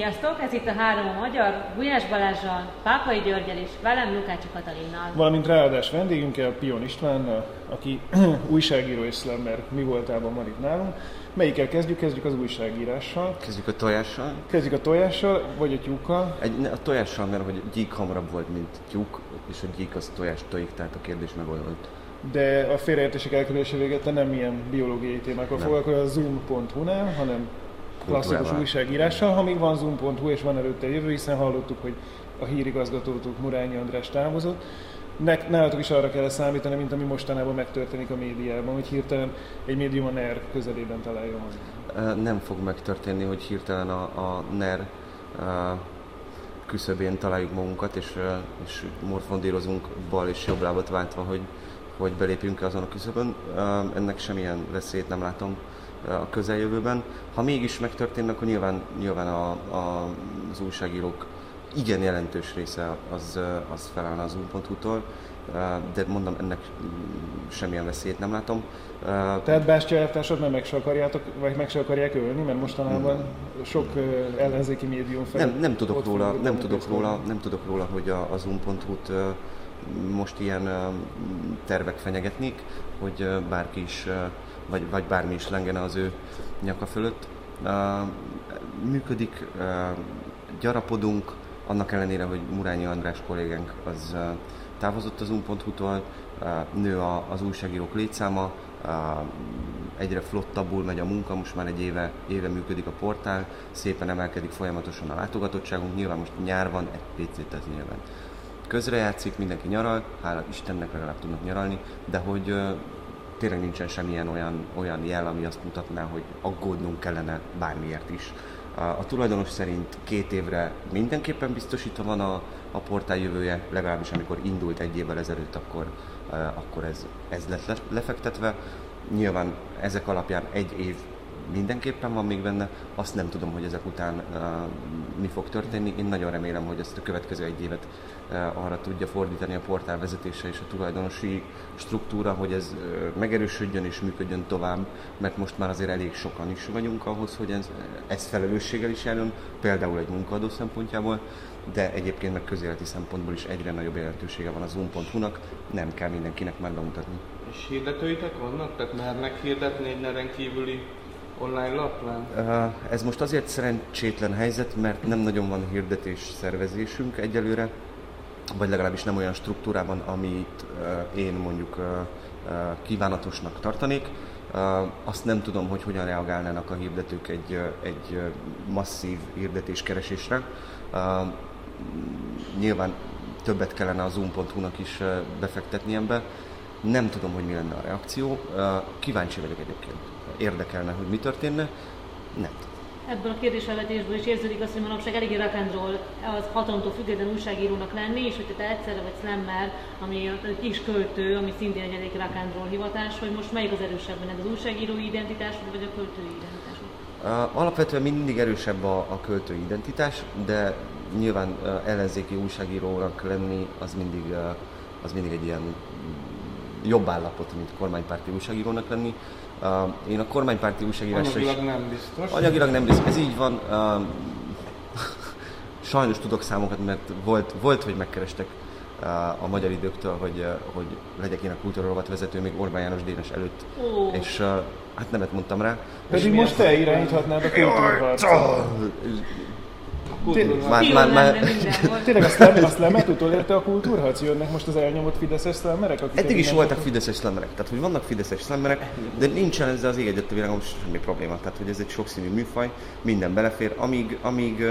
Sziasztok! Ez itt a Három a Magyar, Gulyás Balázsral, Pápai Györgyel és velem Lukácsi Katalinnal. Valamint ráadás vendégünkkel, Pion István, aki újságíró és slammer mi voltában van itt nálunk. Melyikkel kezdjük? Kezdjük az újságírással. Kezdjük a tojással. Kezdjük a tojással, vagy a tyúkkal. Egy, ne, a tojással, mert hogy gyík hamarabb volt, mint tyúk, és a gyík az tojás tojik, tehát a kérdés megoldott. De a félreértések elkerülése véget te nem ilyen biológiai témákkal foglalkozol a zoom.hu-nál, hanem klasszikus újságírással, ha még van zoom.hu és van előtte jövő, hiszen hallottuk, hogy a hírigazgatótuk Murányi András távozott. Nek, nálatok is arra kell számítani, mint ami mostanában megtörténik a médiában, hogy hirtelen egy médium a NER közelében magát. Ö, Nem fog megtörténni, hogy hirtelen a, a NER ö, küszöbén találjuk magunkat, és, és morfondírozunk bal és jobb lábat váltva, hogy, hogy belépjünk azon a küszöbön. Ennek semmilyen veszélyt nem látom a közeljövőben. Ha mégis megtörténne, akkor nyilván, nyilván a, a, az újságírók igen jelentős része az, az felállna az Zoom.hu-tól, Ö, de mondom, ennek mm, semmilyen veszélyt nem látom. Tehát Bástya elvtársat nem meg se akarjátok, vagy meg se akarják ölni, mert mostanában sok ellenzéki médium fel. Nem, nem tudok róla, nem tudok róla, nem tudok róla, hogy a, a Zoom.hu-t ö, most ilyen tervek fenyegetnék, hogy bárki is, vagy, vagy bármi is lengene az ő nyaka fölött. Működik, gyarapodunk, annak ellenére, hogy Murányi András kollégánk az távozott az Zoom.hu-tól, ö, nő az újságírók létszáma, egyre flottabbul megy a munka, most már egy éve, éve működik a portál, szépen emelkedik folyamatosan a látogatottságunk, nyilván most nyár van, egy picit ez nyilván közrejátszik, mindenki nyaral, hála Istennek legalább tudnak nyaralni, de hogy tényleg nincsen semmilyen olyan, olyan jel, ami azt mutatná, hogy aggódnunk kellene bármiért is. A, a tulajdonos szerint két évre mindenképpen biztosítva van a, a portál jövője, legalábbis amikor indult egy évvel ezelőtt, akkor, akkor ez, ez lett le- lefektetve. Nyilván ezek alapján egy év mindenképpen van még benne, azt nem tudom, hogy ezek után uh, mi fog történni. Én nagyon remélem, hogy ezt a következő egy évet uh, arra tudja fordítani a portál vezetése és a tulajdonosi struktúra, hogy ez uh, megerősödjön és működjön tovább, mert most már azért elég sokan is vagyunk ahhoz, hogy ez, ez felelősséggel is járjon, például egy munkaadó szempontjából, de egyébként meg közéleti szempontból is egyre nagyobb jelentősége van a zoom.hu-nak, nem kell mindenkinek már bemutatni. És hirdetőitek vannak? Tehát mernek hirdetni egy neren kívüli online lapnál? Uh, Ez most azért szerencsétlen helyzet, mert nem nagyon van hirdetés szervezésünk egyelőre, vagy legalábbis nem olyan struktúrában, amit én mondjuk uh, kívánatosnak tartanik. Uh, Azt nem tudom, hogy hogyan reagálnának a hirdetők egy, egy masszív hirdetéskeresésre. Nyilván többet kellene a zoom.hu-nak is befektetni ebbe. Nem tudom, hogy mi lenne a reakció. Kíváncsi vagyok egyébként. Érdekelne, hogy mi történne. Nem. Ebből a kérdésfelvetésből is érződik azt, hogy manapság eléggé rock and roll az hatalomtól független újságírónak lenni, és hogyha te egyszerre vagy slammer, ami kis költő, ami szintén egy elég rock and roll hivatás, hogy most melyik az erősebb benned, az újságírói identitás vagy a költői identitás? Alapvetően mindig erősebb a, a költői identitás, de nyilván ellenzéki újságírónak lenni az mindig, az mindig egy ilyen jobb állapot, mint kormánypárti újságírónak lenni. Uh, én a kormánypárti újságírásra is... Anyagilag nem biztos. Anyagilag nem biztos, ez így van. Uh, sajnos tudok számokat, mert volt, volt hogy megkerestek uh, a magyar időktől, hogy, uh, hogy legyek én a kultúrarovat vezető még Orbán János Dénes előtt, Ó. és uh, hát nemet mondtam rá. Pedig most te irányíthatnád a kultúrharcot. Kultúrharc. Már- már- már-. Tényleg a szlem, a szlemet utolérte a kultúrharc? Jönnek most az elnyomott fideszes szlemmerek? Eddig is voltak fideszes szlemmerek, tehát hogy vannak fideszes szlemmerek, de nincsen ezzel az ég egyet a világon semmi probléma. Tehát hogy ez egy sokszínű műfaj, minden belefér, amíg, amíg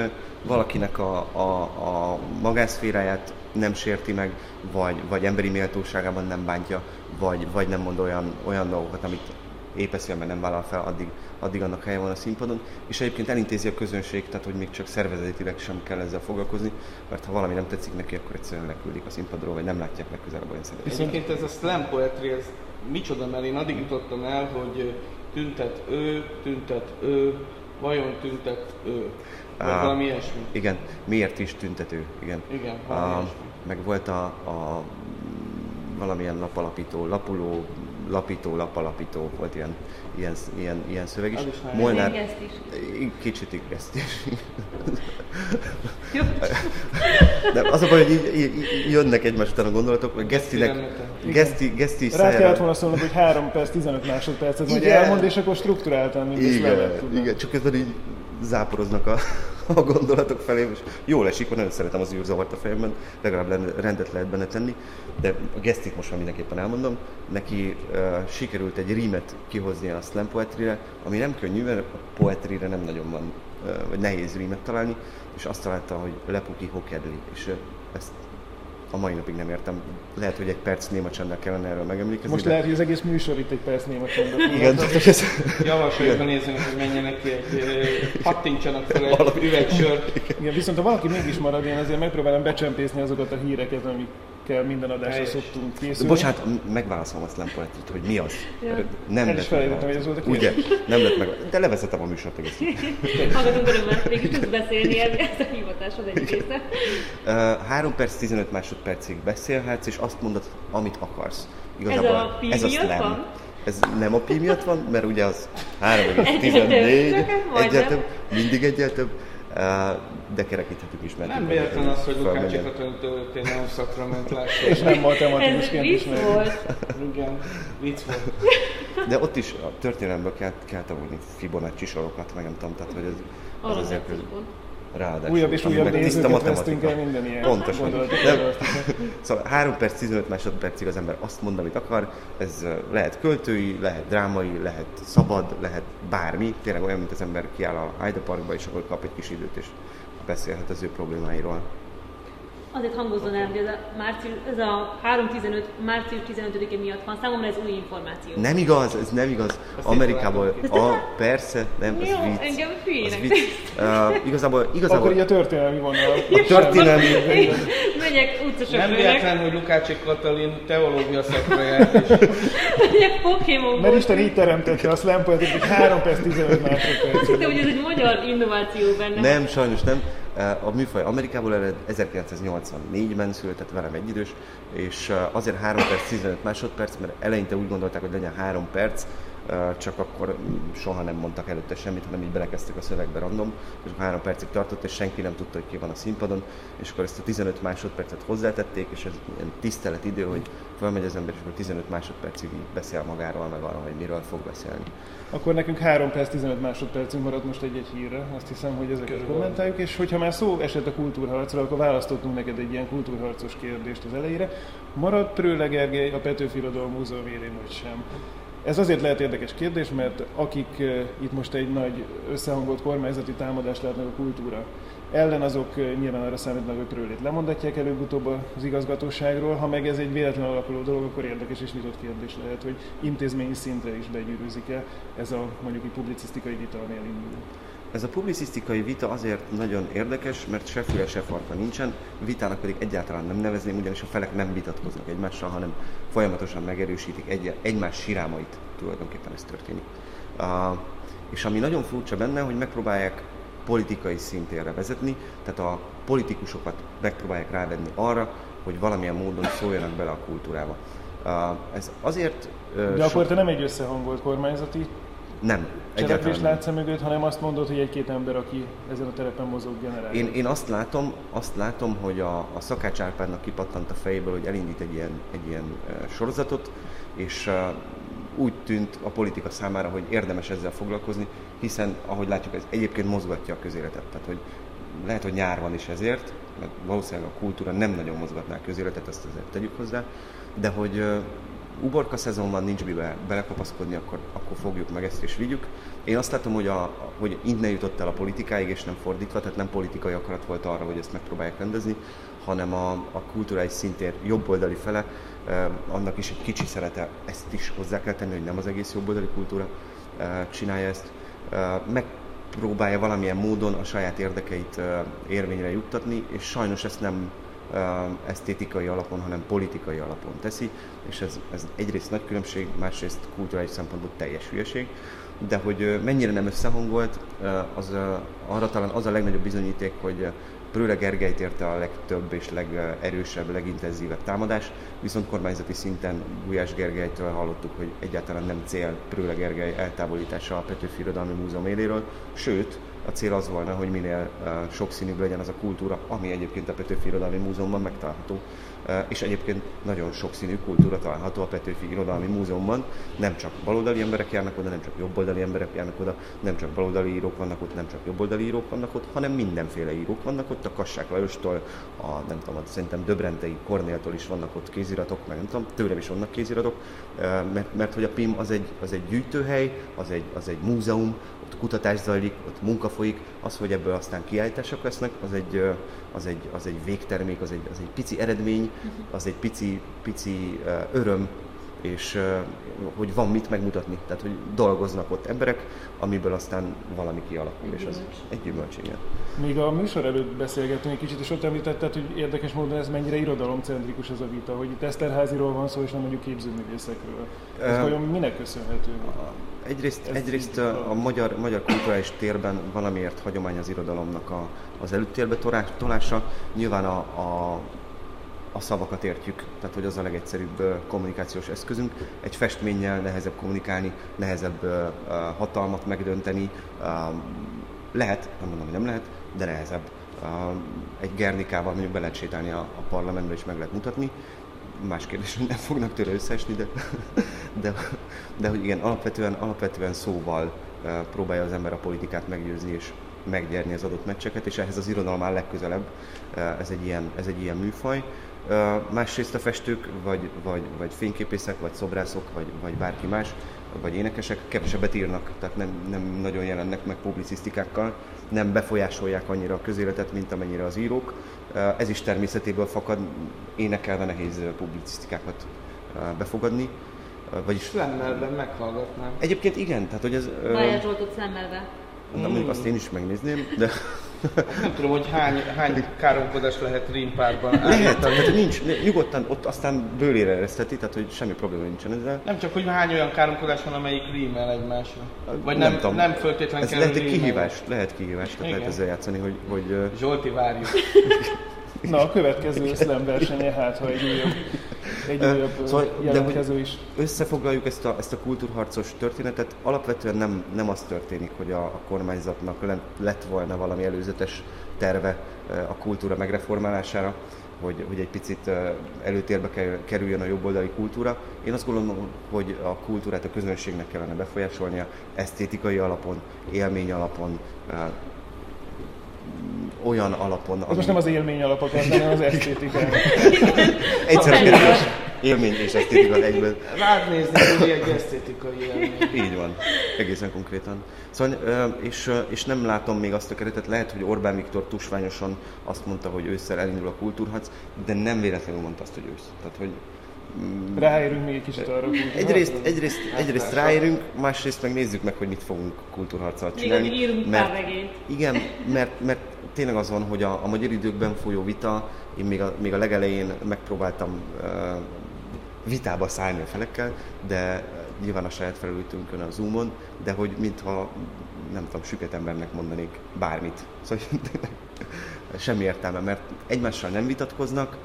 valakinek a, a, a magánszféráját nem sérti meg, vagy, vagy emberi méltóságában nem bántja, vagy, vagy nem mond olyan, olyan dolgokat, amit épp eszében nem vállal fel, addig, addig annak helye van a színpadon, és egyébként elintézi a közönség, tehát hogy még csak szervezetileg sem kell ezzel foglalkozni, mert ha valami nem tetszik neki, akkor egyszerűen leküldik a színpadról, vagy nem látják legközelebb olyan szerepet. Egyébként ez a slam poetry, ez micsoda, mert én addig jutottam el, hogy tüntet ő, tüntet ő, vajon tüntet ő. Vagy Á. valami ilyesmi. Igen, miért is tüntető, igen. Igen, valami ilyesmi. meg volt a, a valamilyen lapalapító, lapuló, lapító, lapalapító volt ilyen, ilyen, ilyen, ilyen szöveg is. Molnár, is. kicsit. Jó. De az a baj, hogy így, így, jönnek egymás után a gondolatok, hogy Gesztinek, Türelmetlen. Geszti, Geszti Rá kellett volna szólnod, hogy 3 perc, 15 másodpercet, hogy Igen. elmond, és akkor strukturáltan mindezt Igen, tudni. igen, csak közben így záporoznak a, a gondolatok felé, és jól esik, mert nagyon szeretem az űrzavart a fejemben, legalább rendet lehet benne tenni, de a gesztit most már mindenképpen elmondom, neki uh, sikerült egy rímet kihozni a slam poetry ami nem könnyű, mert a poetry nem nagyon van, uh, vagy nehéz rímet találni, és azt találta, hogy lepuki hokedli, és uh, ezt a mai napig nem értem. Lehet, hogy egy perc néma csenddel kellene erről megemlékezni. Most de... lehet, hogy az egész műsor itt egy perc néma csendben. Igen, ez, Javasoljuk, hogy nézzenek, hogy menjenek ki egy, pattintsanak fel egy üvegsört. Igen, viszont ha valaki mégis marad, én azért megpróbálom becsempészni azokat a híreket, amikkel minden adásra Helyes. szoktunk készülni. bocsánat, megválaszolom a slam hogy mi az. Ja. Nem El is lett felejtettem, meg. hogy ez volt a Ugye? Nem lett meg. De levezetem a műsort egész. Hallgatunk örömmel, mégis tudsz beszélni, ez, ez a hivatásod egyik része. Uh, 3 perc, 15 másodpercig beszélhetsz, és azt mondod, amit akarsz. Ez a pi ez a miatt slam. van? Ez nem a pi miatt van, mert ugye az Egyel 3,14, több, csak majdnem. egyel több, mindig egyel több, uh, de kerekíthetjük is, mert Nem véletlen az, hogy Lukács Fölmegyek. Katalin történelem szakra ment És nem matematikusként is meg. volt. Igen, vicc volt. De ott is a történelemből kell, kell tanulni Fibonacci sorokat, meg nem tudom, tehát hogy ez, az azért volt. Ráadásul. Újabb és újabb tiszta vesztünk el minden ilyen Pontosan. Szóval 3 perc, 15 másodpercig az ember azt mond, amit akar. Ez lehet költői, lehet drámai, lehet szabad, lehet bármi. Tényleg olyan, mint az ember kiáll a Hyde Parkba, és akkor kap egy kis időt, és beszélhet az ő problémáiról. Azért hangozzon el, hogy ez a, március, ez a 3.15 március 15-e miatt van. Számomra ez új információ. Nem igaz, ez nem igaz. Amerikából, Ezt a, persze, nem, ez Jó, vicc. engem hülyének vicc. Uh, igazából, Akkor igazából így a történelmi vonal. a történelmi, Megyek utcasok Nem véletlen, hogy Lukács Katalin teológia szakra járt, megyek Pokémon Mert Isten így teremtette a slam hogy 3 perc 15 másodperc. De hogy ez egy magyar innováció benne. Nem, sajnos nem. A műfaj Amerikából ered, 1984-ben született velem egy idős, és azért 3 perc 15 másodperc, mert eleinte úgy gondolták, hogy legyen 3 perc, csak akkor soha nem mondtak előtte semmit, hanem így belekezdtek a szövegbe random, és akkor 3 percig tartott, és senki nem tudta, hogy ki van a színpadon, és akkor ezt a 15 másodpercet hozzátették, és ez ilyen tisztelet idő, hogy felmegy az ember, és akkor 15 másodpercig beszél magáról, meg arról, hogy miről fog beszélni. Akkor nekünk 3 perc 15 másodpercünk maradt most egy-egy hírre. Azt hiszem, hogy ezeket kommentáljuk, és hogyha már szó esett a kultúrharcra, akkor választottunk neked egy ilyen kultúrharcos kérdést az elejére. Marad Prőle Gergely a Petőfi Irodalom Múzeum élén, vagy sem? Ez azért lehet érdekes kérdés, mert akik eh, itt most egy nagy összehangolt kormányzati támadást látnak a kultúra ellen, azok eh, nyilván arra számítanak, hogy Prőlét lemondatják előbb-utóbb az igazgatóságról. Ha meg ez egy véletlen alakuló dolog, akkor érdekes és nyitott kérdés lehet, hogy intézményi szintre is begyűrűzik-e ez a mondjuk egy publicisztikai vita, amél indul. Ez a publicisztikai vita azért nagyon érdekes, mert se füle, se farka nincsen, vitának pedig egyáltalán nem nevezném, ugyanis a felek nem vitatkoznak egymással, hanem folyamatosan megerősítik egy, egymás sirámait, tulajdonképpen ez történik. Uh, és ami nagyon furcsa benne, hogy megpróbálják politikai szintérre vezetni, tehát a politikusokat megpróbálják rávenni arra, hogy valamilyen módon szóljanak bele a kultúrába. Uh, ez azért... Uh, De akkor te nem egy összehangolt kormányzati nem, cselekvést látsz -e mögött, hanem azt mondod, hogy egy-két ember, aki ezen a terepen mozog generál. Én, én azt látom, azt látom, hogy a, a Szakács Árpádnak kipattant a fejéből, hogy elindít egy ilyen, egy ilyen uh, sorozatot, és uh, úgy tűnt a politika számára, hogy érdemes ezzel foglalkozni, hiszen, ahogy látjuk, ez egyébként mozgatja a közéletet. Tehát, hogy lehet, hogy nyár van is ezért, mert valószínűleg a kultúra nem nagyon mozgatná a közéletet, ezt azért tegyük hozzá, de hogy uborka szezon van, nincs mibe belekapaszkodni, akkor, akkor fogjuk meg ezt és vigyük. Én azt látom, hogy, a, hogy innen jutott el a politikáig, és nem fordítva, tehát nem politikai akarat volt arra, hogy ezt megpróbálják rendezni, hanem a, a kulturális szintér jobboldali fele, annak is egy kicsi szerete, ezt is hozzá kell tenni, hogy nem az egész jobboldali kultúra csinálja ezt. Eh, megpróbálja valamilyen módon a saját érdekeit érvényre juttatni, és sajnos ezt nem esztétikai alapon, hanem politikai alapon teszi, és ez, ez egyrészt nagy különbség, másrészt kulturális szempontból teljes hülyeség, de hogy mennyire nem összehangolt, az arra talán az a legnagyobb bizonyíték, hogy Prőle Gergelyt érte a legtöbb és legerősebb, legintenzívebb támadás, viszont kormányzati szinten Gulyás Gergelytől hallottuk, hogy egyáltalán nem cél Prőle Gergely eltávolítása a Petőfi Irodalmi Múzeum éléről, sőt, a cél az volna, hogy minél uh, sokszínűbb legyen az a kultúra, ami egyébként a Petőfi Irodalmi Múzeumban megtalálható. Uh, és egyébként nagyon sokszínű kultúra található a Petőfi Irodalmi Múzeumban. Nem csak baloldali emberek járnak oda, nem csak jobboldali emberek járnak oda, nem csak baloldali írók vannak ott, nem csak jobboldali írók vannak ott, hanem mindenféle írók vannak ott, a Kassák Lajostól, a nem tudom, szerintem Döbrentei Kornéltól is vannak ott kéziratok, meg nem tudom, tőlem is vannak kéziratok, mert, mert hogy a PIM az egy, az egy gyűjtőhely, az egy, az egy múzeum, ott kutatás zajlik, ott munka folyik, az, hogy ebből aztán kiállítások lesznek, az egy, az egy, az egy végtermék, az egy, az egy pici eredmény, az egy pici, pici öröm, és hogy van mit megmutatni, tehát hogy dolgoznak ott emberek, amiből aztán valami kialakul, egy és az egy gyümölcs, igen. Még a műsor előtt beszélgettünk egy kicsit, és ott említetted, hogy érdekes módon ez mennyire irodalomcentrikus ez a vita, hogy itt Eszterháziról van szó, és nem mondjuk képzőművészekről. Ez uh, vajon minek köszönhető? Egyrészt, egyrészt a, a magyar, magyar kulturális térben valamiért hagyomány az irodalomnak a, az előttérbe tolása. Nyilván a, a, a szavakat értjük, tehát hogy az a legegyszerűbb kommunikációs eszközünk. Egy festménnyel nehezebb kommunikálni, nehezebb hatalmat megdönteni. Lehet, nem mondom, hogy nem lehet, de nehezebb. Egy Gernikával mondjuk be lehet sétálni a, parlamentbe és meg lehet mutatni. Más kérdés, hogy nem fognak tőle összeesni, de, de, de hogy igen, alapvetően, alapvetően szóval próbálja az ember a politikát meggyőzni és megnyerni az adott meccseket, és ehhez az irodalom áll legközelebb. Ez egy ilyen, ez egy ilyen műfaj. Másrészt a festők, vagy, vagy, vagy fényképészek, vagy szobrászok, vagy, vagy bárki más, vagy énekesek kevesebbet írnak, tehát nem, nem nagyon jelennek meg publicisztikákkal, nem befolyásolják annyira a közéletet, mint amennyire az írók. Ez is természetéből fakad, énekelve nehéz publicisztikákat befogadni. Vagyis... Slammelben meghallgatnám. Egyébként igen, tehát hogy ez... Bájás Zsoltot Slammelbe. Na, mondjuk azt én is megnézném, de... Nem tudom, hogy hány, hány káromkodás lehet rímpárban Lehet, tehát nincs, nyugodtan ott aztán bőlére ereszteti, tehát hogy semmi probléma nincsen ezzel. Nem csak, hogy hány olyan káromkodás van, amelyik rímel egymásra. Vagy nem, nem, tudom. nem föltétlenül Ez lehet egy kihívás, lehet kihívás, tehát Igen. lehet ezzel játszani, hogy... hogy Zsolti, várjuk. Na, a következő slam versenye, hát ha egy újabb, egy újabb szóval, jelentkező is. Összefoglaljuk ezt a, ezt a kultúrharcos történetet, alapvetően nem, nem az történik, hogy a, a kormányzatnak lett volna valami előzetes terve a kultúra megreformálására, hogy, hogy egy picit előtérbe kerüljön a jobboldali kultúra. Én azt gondolom, hogy a kultúrát a közönségnek kellene befolyásolnia, esztétikai alapon, élmény alapon, olyan alapon... Az most nem az élmény alapokat, hanem az esztétikát. Egyszer élmény és esztétika egyben. Rád nézni, hogy egy esztétikai élmény. Így van, egészen konkrétan. Szóval, és, és nem látom még azt a keretet, lehet, hogy Orbán Viktor tusványosan azt mondta, hogy ősszel elindul a kultúrharc, de nem véletlenül mondta azt, hogy ősz. Tehát, hogy Ráérünk még egy kicsit arra egyrészt, egyrészt, egyrészt ráérünk, másrészt meg nézzük meg, hogy mit fogunk kultúrharccal csinálni. Igen, írunk mert, Igen, mert, mert tényleg az van, hogy a, a magyar időkben folyó vita, én még a, még a legelején megpróbáltam uh, vitába szállni a felekkel, de nyilván a saját felültünkön a Zoomon, de hogy mintha nem tudom, süket embernek mondanék bármit. Szóval semmi értelme, mert egymással nem vitatkoznak,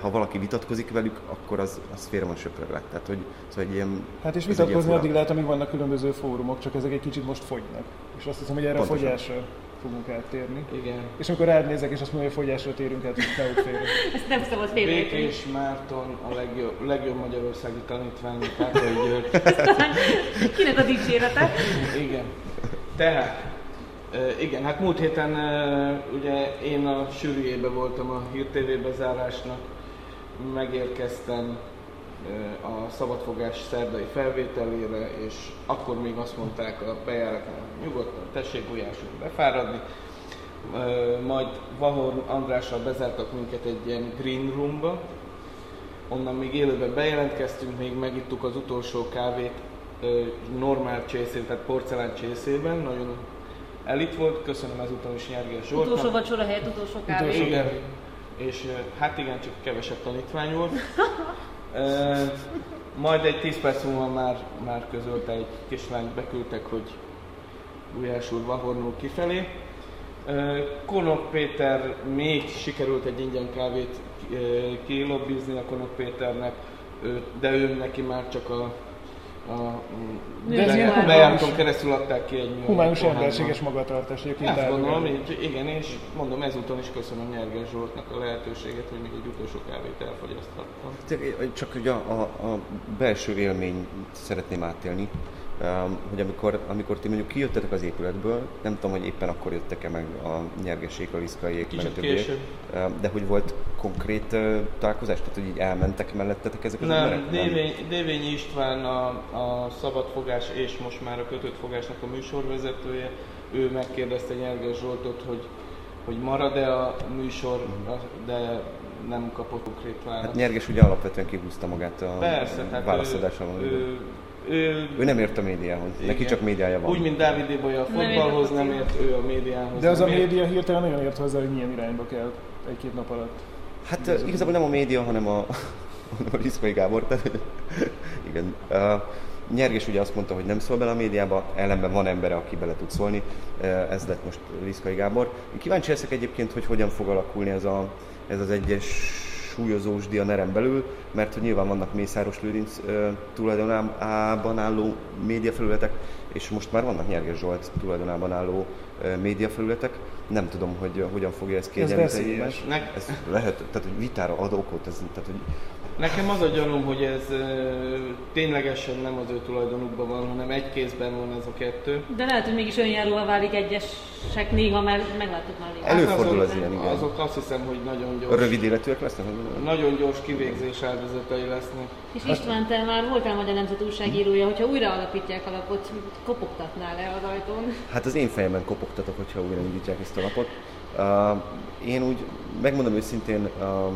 ha valaki vitatkozik velük, akkor az, az félre van söpörve. Tehát, hogy, szóval egy ilyen, hát és vitatkozni addig lehet, amíg vannak különböző fórumok, csak ezek egy kicsit most fogynak. És azt hiszem, hogy erre Pontosan. a fogyásra fogunk áttérni. Igen. És amikor rád nézek, és azt mondja, hogy fogyásra térünk át, hogy ne félre. Ezt nem szabad félre. Békés Márton, a legjobb, legjobb magyarországi tanítvány, Kátai György. Kinek a dicsérete? Igen. Tehát, igen, hát múlt héten ugye én a sűrűjébe voltam a Hír TV bezárásnak, megérkeztem a szabadfogás szerdai felvételére, és akkor még azt mondták a bejáratnál, nyugodtan, tessék Gulyáson befáradni. Majd Vahor Andrással bezártak minket egy ilyen green roomba, onnan még élőben bejelentkeztünk, még megittuk az utolsó kávét normál csészében, tehát porcelán csészében, nagyon elit volt, köszönöm ezúttal is Nyergés Zsoltnak. Utolsó vacsora helyett utolsó kávé. Igen, és hát igen, csak kevesebb tanítvány volt. majd egy 10 perc múlva már, már közölte egy kislányt, beküldtek, hogy Gulyás úr Vahornul kifelé. Konok Péter még sikerült egy ingyen kávét kilobbizni a Konok Péternek, de ő neki már csak a a bejáraton keresztül adták ki egy Humánus emberséges magatartás egyébként. Azt gondolom, így, igen, és mondom, ezúton is köszönöm Nyerges Zsoltnak a lehetőséget, hogy még egy utolsó kávét elfogyaszthattam. Csak ugye a, a, a belső élményt szeretném átélni, hogy amikor, amikor ti mondjuk kijöttetek az épületből, nem tudom, hogy éppen akkor jöttek-e meg a nyergesék, a liszkaiék, meg a többiek, de hogy volt konkrét találkozás, tehát hogy így elmentek mellettetek ezek az nem, emberek? Dévény, Dévény István a, a szabadfogás és most már a kötött fogásnak a műsorvezetője, ő megkérdezte Nyerges Zsoltot, hogy, hogy marad-e a műsor, uh-huh. de nem kapott konkrét választ. Hát Nyerges ugye alapvetően kihúzta magát a Persze, válaszadásra. Ő, ő, ő, ő nem ért a médiához, igen. neki csak médiája van. Úgy, mint Dávid Ibolya a fotballhoz, nem ért ő a médiához. De az a média hirtelen nagyon ért hozzá, hogy milyen irányba kell egy-két nap alatt. Hát uh, igazából nem a média, hanem a, a Liszkai Gábor. Tehát, igen. Uh, Nyerges ugye azt mondta, hogy nem szól bele a médiába, ellenben van embere, aki bele tud szólni. Uh, ez lett most Liszkai Gábor. Kíváncsi leszek egyébként, hogy hogyan fog alakulni ez, a, ez az egyes súlyozós dianeren belül, mert hogy nyilván vannak Mészáros Lőrinc tulajdonában álló médiafelületek, és most már vannak Nyerges Zsolt tulajdonában álló médiafelületek. Nem tudom, hogy hogyan fogja ezt kiegyenlíteni. Ez, ez lehet, tehát hogy vitára ad okot, ez, tehát hogy Nekem az a gyanúm, hogy ez ténylegesen nem az ő tulajdonukban van, hanem egy kézben van ez a kettő. De lehet, hogy mégis önjáróval válik egyesek néha, mert megláttuk már néha. Előfordul az ilyen, igen. Azok azt hiszem, hogy nagyon gyors. Rövid életűek lesznek? Nagyon gyors kivégzés áldozatai lesznek. És István, te már voltál Magyar Nemzet újságírója, hogyha újra alapítják a lapot, kopogtatnál le az ajtón? Hát az én fejemben kopogtatok, hogyha újra indítják ezt a lapot. Uh, én úgy, megmondom őszintén, uh,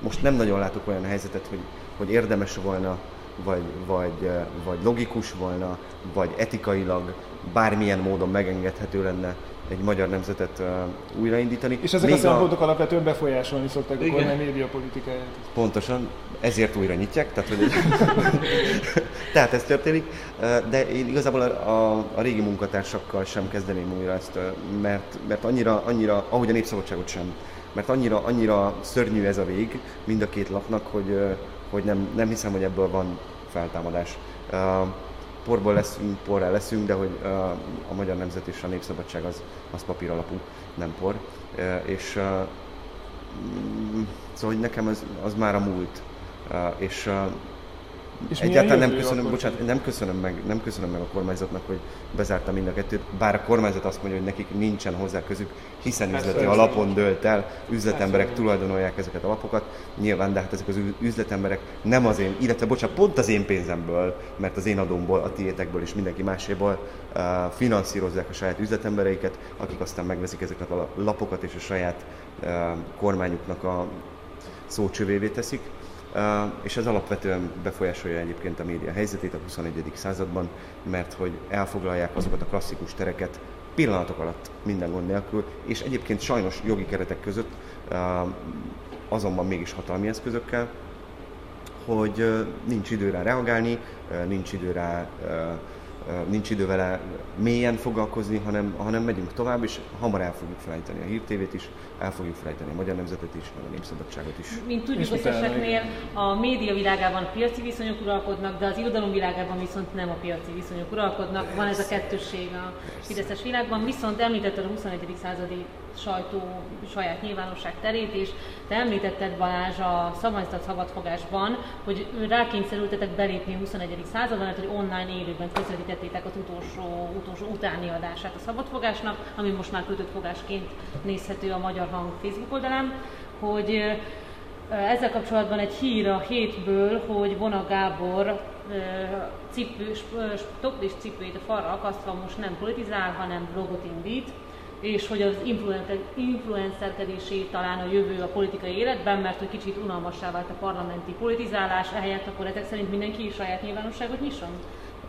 most nem nagyon látok olyan helyzetet, hogy, hogy érdemes volna, vagy, vagy, vagy logikus volna, vagy etikailag bármilyen módon megengedhető lenne egy magyar nemzetet uh, újraindítani. És ezek Még a szempontok a... alapvetően befolyásolni szokták Igen. a kormány médiapolitikáját. Pontosan, ezért újra nyitják, tehát, hogy tehát ez történik, de én igazából a, a, a régi munkatársakkal sem kezdeném újra ezt, mert, mert annyira, annyira, ahogy a népszabadságot sem mert annyira, annyira szörnyű ez a vég mind a két lapnak, hogy, hogy nem, nem hiszem, hogy ebből van feltámadás. Porból leszünk, porrá leszünk, de hogy a magyar nemzet és a népszabadság az, az papír alapú, nem por. És mm, szóval hogy nekem az, az már a múlt. És és Egyáltalán nem köszönöm, bocsánat, nem köszönöm, meg, nem köszönöm meg a kormányzatnak, hogy bezárta mind a kettőt, bár a kormányzat azt mondja, hogy nekik nincsen hozzá közük, hiszen üzleti alapon dölt el, üzletemberek tulajdonolják ezeket a lapokat, nyilván, de hát ezek az üzletemberek nem az én, illetve bocsánat, pont az én pénzemből, mert az én adómból, a tiétekből és mindenki máséból uh, finanszírozzák a saját üzletembereiket, akik aztán megveszik ezeket a lapokat és a saját uh, kormányuknak a szócsövévé teszik és ez alapvetően befolyásolja egyébként a média helyzetét a 21. században, mert hogy elfoglalják azokat a klasszikus tereket pillanatok alatt minden gond nélkül, és egyébként sajnos jogi keretek között, azonban mégis hatalmi eszközökkel, hogy nincs idő rá reagálni, nincs idő rá nincs idő vele mélyen foglalkozni, hanem, hanem megyünk tovább, és hamar el fogjuk felejteni a hírtévét is, el fogjuk felejteni a magyar nemzetet is, meg a népszabadságot is. Mint tudjuk, az eseknél a média világában piaci viszonyok uralkodnak, de az irodalom világában viszont nem a piaci viszonyok uralkodnak. Van ez a kettősség a Fideszes világban, viszont említetted a 21. századi sajtó saját nyilvánosság terét, és te említetted Balázs a szabadított szabadfogásban, hogy rákényszerültetek belépni a 21. században, mert hogy online élőben közvetítettétek az utolsó, utolsó utáni adását a szabadfogásnak, ami most már kötött fogásként nézhető a Magyar Hang Facebook oldalán, hogy ezzel kapcsolatban egy hír a hétből, hogy Vona Gábor cipős, toplis cipőjét a falra akasztva most nem politizál, hanem blogot indít, és hogy az influencerkedésé talán a jövő a politikai életben, mert hogy kicsit unalmassá vált a parlamenti politizálás, ehelyett akkor ezek szerint mindenki is saját nyilvánosságot nyisson?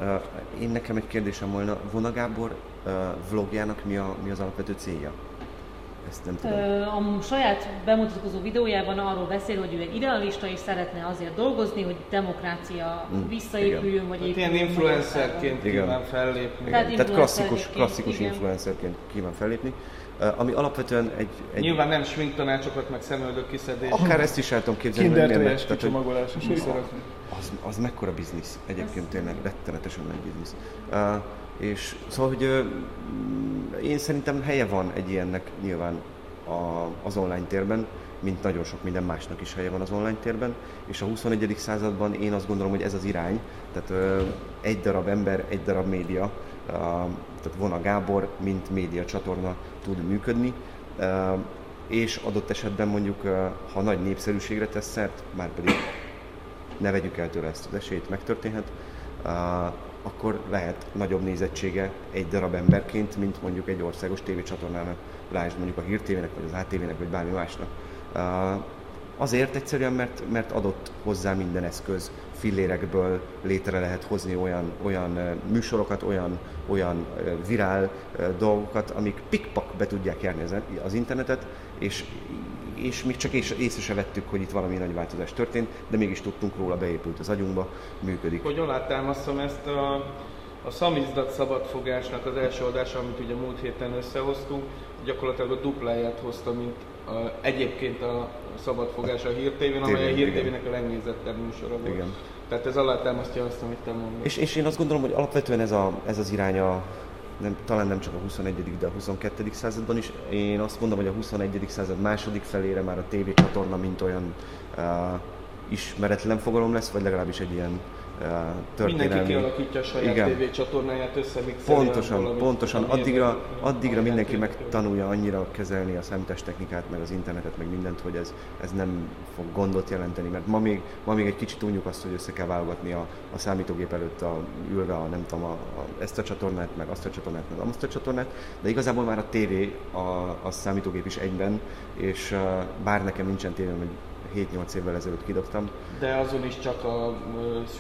Uh, én nekem egy kérdésem volna, Vona Gábor uh, vlogjának mi, a, mi az alapvető célja? ezt nem tudom. A saját bemutatkozó videójában arról beszél, hogy ő egy idealista és szeretne azért dolgozni, hogy demokrácia Mm, visszaépüljön, vagy Hát épüljön ilyen influencerként Igen. kíván fellépni. Tehát Tehát klasszikus, influencerként, klasszikus igen. influencerként kíván fellépni, uh, ami alapvetően egy, egy Nyilván nem smink tanácsokat, meg szemöldök kiszedés. akár ezt is el tudom képzelni, Kinder hogy az, az mekkora biznisz, egyébként tényleg rettenetesen nagy biznisz. Uh, és szóval, hogy uh, én szerintem helye van egy ilyennek nyilván a, az online térben, mint nagyon sok minden másnak is helye van az online térben, és a 21. században én azt gondolom, hogy ez az irány, tehát uh, egy darab ember, egy darab média, uh, tehát Vona Gábor, mint média csatorna tud működni, uh, és adott esetben mondjuk, uh, ha nagy népszerűségre tesz szert, már pedig ne vegyük el tőle ezt az esélyt, megtörténhet, akkor lehet nagyobb nézettsége egy darab emberként, mint mondjuk egy országos tévécsatornának, lásd mondjuk a Hír TV-nek, vagy az ATV-nek, vagy bármi másnak. Azért egyszerűen, mert, mert adott hozzá minden eszköz, fillérekből létre lehet hozni olyan, olyan műsorokat, olyan, olyan virál dolgokat, amik pikpak be tudják járni az internetet, és és még csak észre, se vettük, hogy itt valami nagy változás történt, de mégis tudtunk róla, beépült az agyunkba, működik. Hogy alátámasztom ezt a, a szamizdat szabadfogásnak az első adása, amit ugye múlt héten összehoztunk, gyakorlatilag a dupláját hozta, mint a, egyébként a szabadfogás a Hír TV-n, amely a Tévén, Hír igen. TV-nek a legnézettebb műsora volt. Igen. Tehát ez alátámasztja azt, amit te mondasz. És, és én azt gondolom, hogy alapvetően ez, a, ez az irány a, nem, talán nem csak a 21. de a 22. században is. Én azt mondom, hogy a 21. század második felére már a tévécsatorna mint olyan uh, ismeretlen fogalom lesz, vagy legalábbis egy ilyen Mindenki történelmi... kialakítja a saját Igen. TV csatornáját, összemixelni Pontosan, valamit, pontosan. Addigra, addigra mindenki megtanulja annyira kezelni a számítástechnikát, meg az internetet, meg mindent, hogy ez, ez nem fog gondot jelenteni, mert ma még, ma még egy kicsit unjuk azt, hogy össze kell válogatni a, a számítógép előtt a, ülve a, nem tudom, a, a, ezt a csatornát, meg azt a csatornát, meg azt a csatornát, de igazából már a tévé, a, a számítógép is egyben, és uh, bár nekem nincsen tévém, 7-8 évvel ezelőtt kidobtam, De azon is csak a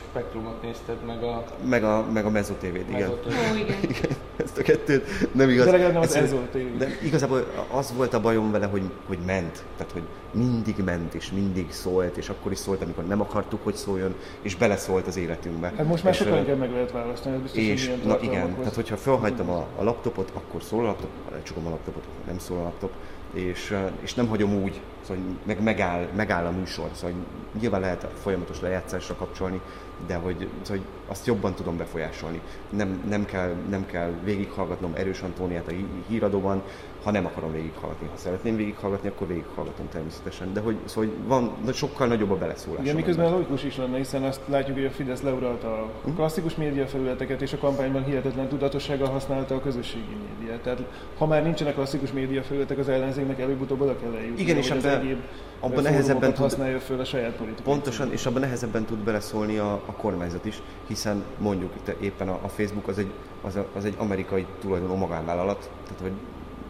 spektrumot nézted meg a meg a, meg a Mezzo TV-t, igen. Ó, igen. Igen, ezt a kettőt nem igaz. De legalább nem az TV. De igazából az volt a bajom vele, hogy, hogy ment. Tehát, hogy mindig ment, és mindig szólt, és akkor is szólt, amikor nem akartuk, hogy szóljon, és beleszólt az életünkbe. Hát most már sokkal inkább meg lehet választani, ez biztos, hogy és, milyen na igen, tehát hogyha felhagytam a, a laptopot, akkor szól a laptop, ha lecsukom a laptopot, akkor nem szól a laptop, és, és nem hagyom úgy, szóval meg, megáll, megáll a műsor, szóval nyilván lehet folyamatos lejátszásra kapcsolni, de hogy, szóval, azt jobban tudom befolyásolni. Nem, nem, kell, nem kell végighallgatnom Erős Antóniát a hí- híradóban, ha nem akarom végighallgatni. Ha szeretném végighallgatni, akkor végighallgatom természetesen. De hogy, szóval, van, de sokkal nagyobb a beleszólás. Igen, miközben logikus is lenne, hiszen azt látjuk, hogy a Fidesz leuralta a Hm? klasszikus média felületeket, és a kampányban hihetetlen tudatossággal használta a közösségi médiát. Tehát ha már nincsenek klasszikus média felületek, az ellenzéknek előbb-utóbb oda kell eljutni. Igen, és ebben- egyéb abban nehezebben tud- használja föl a saját politikai Pontosan, és abban nehezebben tud beleszólni a, a kormányzat is, hiszen mondjuk itt éppen a, a Facebook az egy, az, a, az egy amerikai tulajdonú magánvállalat, tehát hogy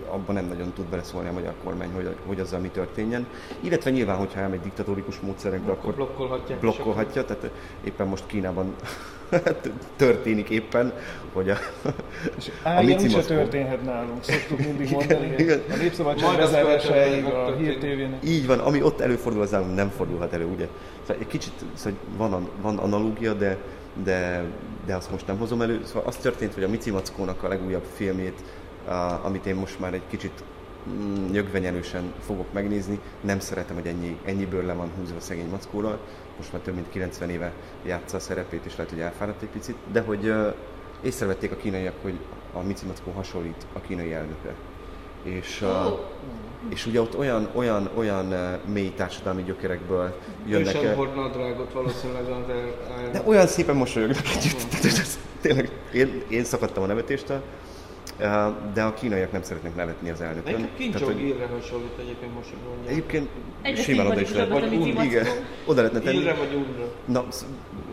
abban nem nagyon tud beleszólni a magyar kormány, hogy, hogy azzal mi történjen. Illetve nyilván, hogyha elmegy diktatórikus módszerekbe, akkor és blokkolhatja, tehát éppen most Kínában történik éppen, hogy a, És A á, ilyen Mici úgyse Maszkó. történhet nálunk, szoktuk mindig mondani. igen. A Népszabadság követően a Hír. TV-nek. Így van, ami ott előfordul, az nálunk nem fordulhat elő, ugye? Szóval egy kicsit szóval van, an- van analógia, de, de, de azt most nem hozom elő. Szóval az történt, hogy a Mici Mackónak a legújabb filmjét, a, amit én most már egy kicsit nyögvenyelősen fogok megnézni, nem szeretem, hogy ennyi, ennyiből le van húzva szegény Mackóról. Most már több mint 90 éve játsza a szerepét, és lehet, hogy elfáradt egy picit, de hogy észrevették a kínaiak, hogy a Mici Mackó hasonlít a kínai elnökre. És, Ó, és ugye ott olyan, olyan, olyan mély társadalmi gyökerekből jönnek el. hord nadrágot valószínűleg az el, el... De olyan szépen mosolyognak együtt. Ez Tényleg, én, én szakadtam a nevetéstől, de a kínaiak nem szeretnek nevetni az elnökön. Egyébként Kim Jong-ilre hasonlít egyébként most, hogy mondják. Egyébként Egyre simán oda is lehet. a Mici Igen, oda lehetne tenni. Ilre vagy Unra? Na,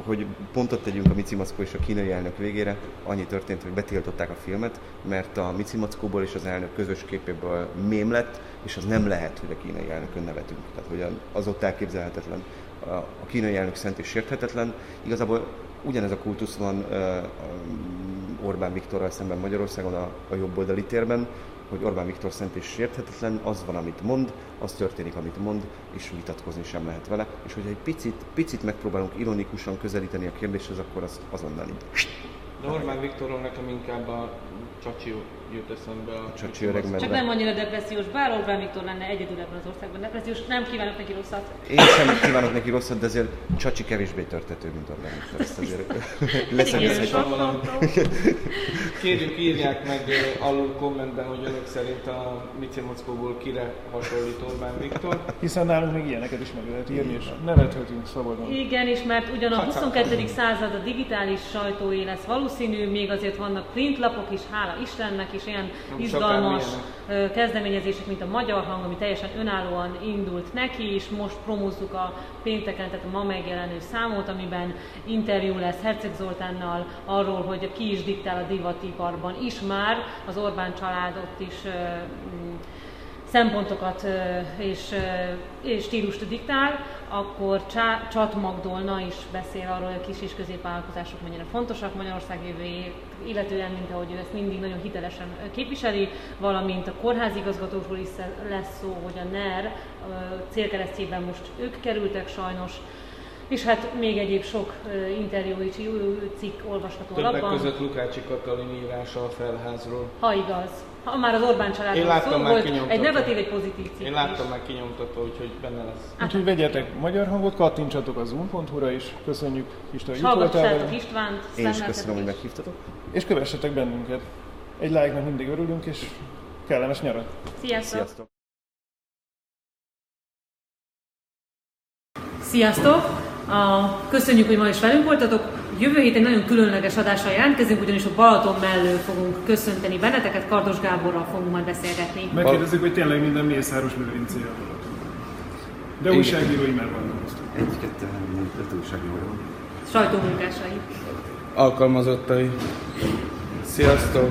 hogy pontot tegyünk a Mici Mackó és a kínai elnök végére, annyi történt, hogy betiltották a filmet, mert a Mici Mackóból és az elnök közös képéből mém lett, és az nem lehet, hogy a kínai elnökön nevetünk. Tehát, hogy az ott elképzelhetetlen. A kínai elnök szent és sérthetetlen. Igazából ugyanez a kultusz van Orbán Viktorral szemben Magyarországon a, a jobboldali térben, hogy Orbán Viktor szent és sérthetetlen, az van, amit mond, az történik, amit mond, és vitatkozni sem lehet vele, és hogyha egy picit, picit megpróbálunk ironikusan közelíteni a kérdéshez, akkor az azonnal így. De Orbán Viktorról nekem inkább a Csacsi jut eszembe. A Csacsi öreg, mert Csak nem annyira depressziós, bár Orbán Viktor lenne egyedül ebben az országban depressziós, nem kívánok neki rosszat. Én sem kívánok neki rosszat, de azért Csacsi kevésbé törtető, mint Orbán Viktor. Ezt azért sok- Kérjük, írják meg alul kommentben, hogy önök szerint a Mici Mockóból kire hasonlít Orbán Viktor. Hiszen nálunk még ilyeneket is meg lehet írni, és nevethetünk szabadon. Igen, és mert ugyan a 22. század a digitális sajtóé lesz valószínű, még azért vannak printlapok is, hála Istennek, és ilyen Nem izgalmas kezdeményezések, mint a Magyar Hang, ami teljesen önállóan indult neki, és most promózzuk a pénteken, tehát a ma megjelenő számot, amiben interjú lesz Herceg Zoltánnal arról, hogy ki is diktál a divatiparban is már, az Orbán családot is ö, mm, szempontokat és, és stílust diktál, akkor Csat Magdolna is beszél arról, hogy a kis és középvállalkozások mennyire fontosak Magyarország jövőjét, illetően, mint ahogy ő ezt mindig nagyon hitelesen képviseli, valamint a kórházigazgatókról is lesz szó, hogy a NER célkeresztjében most ők kerültek sajnos, és hát még egyéb sok interjú és cikk olvasható Többek lapban, között Lukácsi Katalin írása a felházról. ha igaz. Ha már az Orbán Én családról láttam szó már volt, egy negatív, egy pozitív cikk Én is. láttam már kinyomtatva, úgyhogy benne lesz. Úgyhogy vegyetek magyar hangot, kattintsatok a zoom.hu-ra is. Köszönjük Pista, hogy És itt voltál. Istvánt, Én is köszönöm, hogy is. meghívtatok. És kövessetek bennünket. Egy like-nak mindig örülünk, és kellemes nyarat! Sziasztok! Sziasztok! Sziasztok! A, köszönjük, hogy ma is velünk voltatok. Jövő héten nagyon különleges adással jelentkezünk, ugyanis a Balaton mellől fogunk köszönteni benneteket, Kardos Gáborral fogunk majd beszélgetni. Megkérdezzük, hogy tényleg minden Mészáros lőrincé a De újságírói már vannak. Egy, kettő, három, négy, öt újságíró. Sajtómunkásai alkalmazottai. Sziasztok!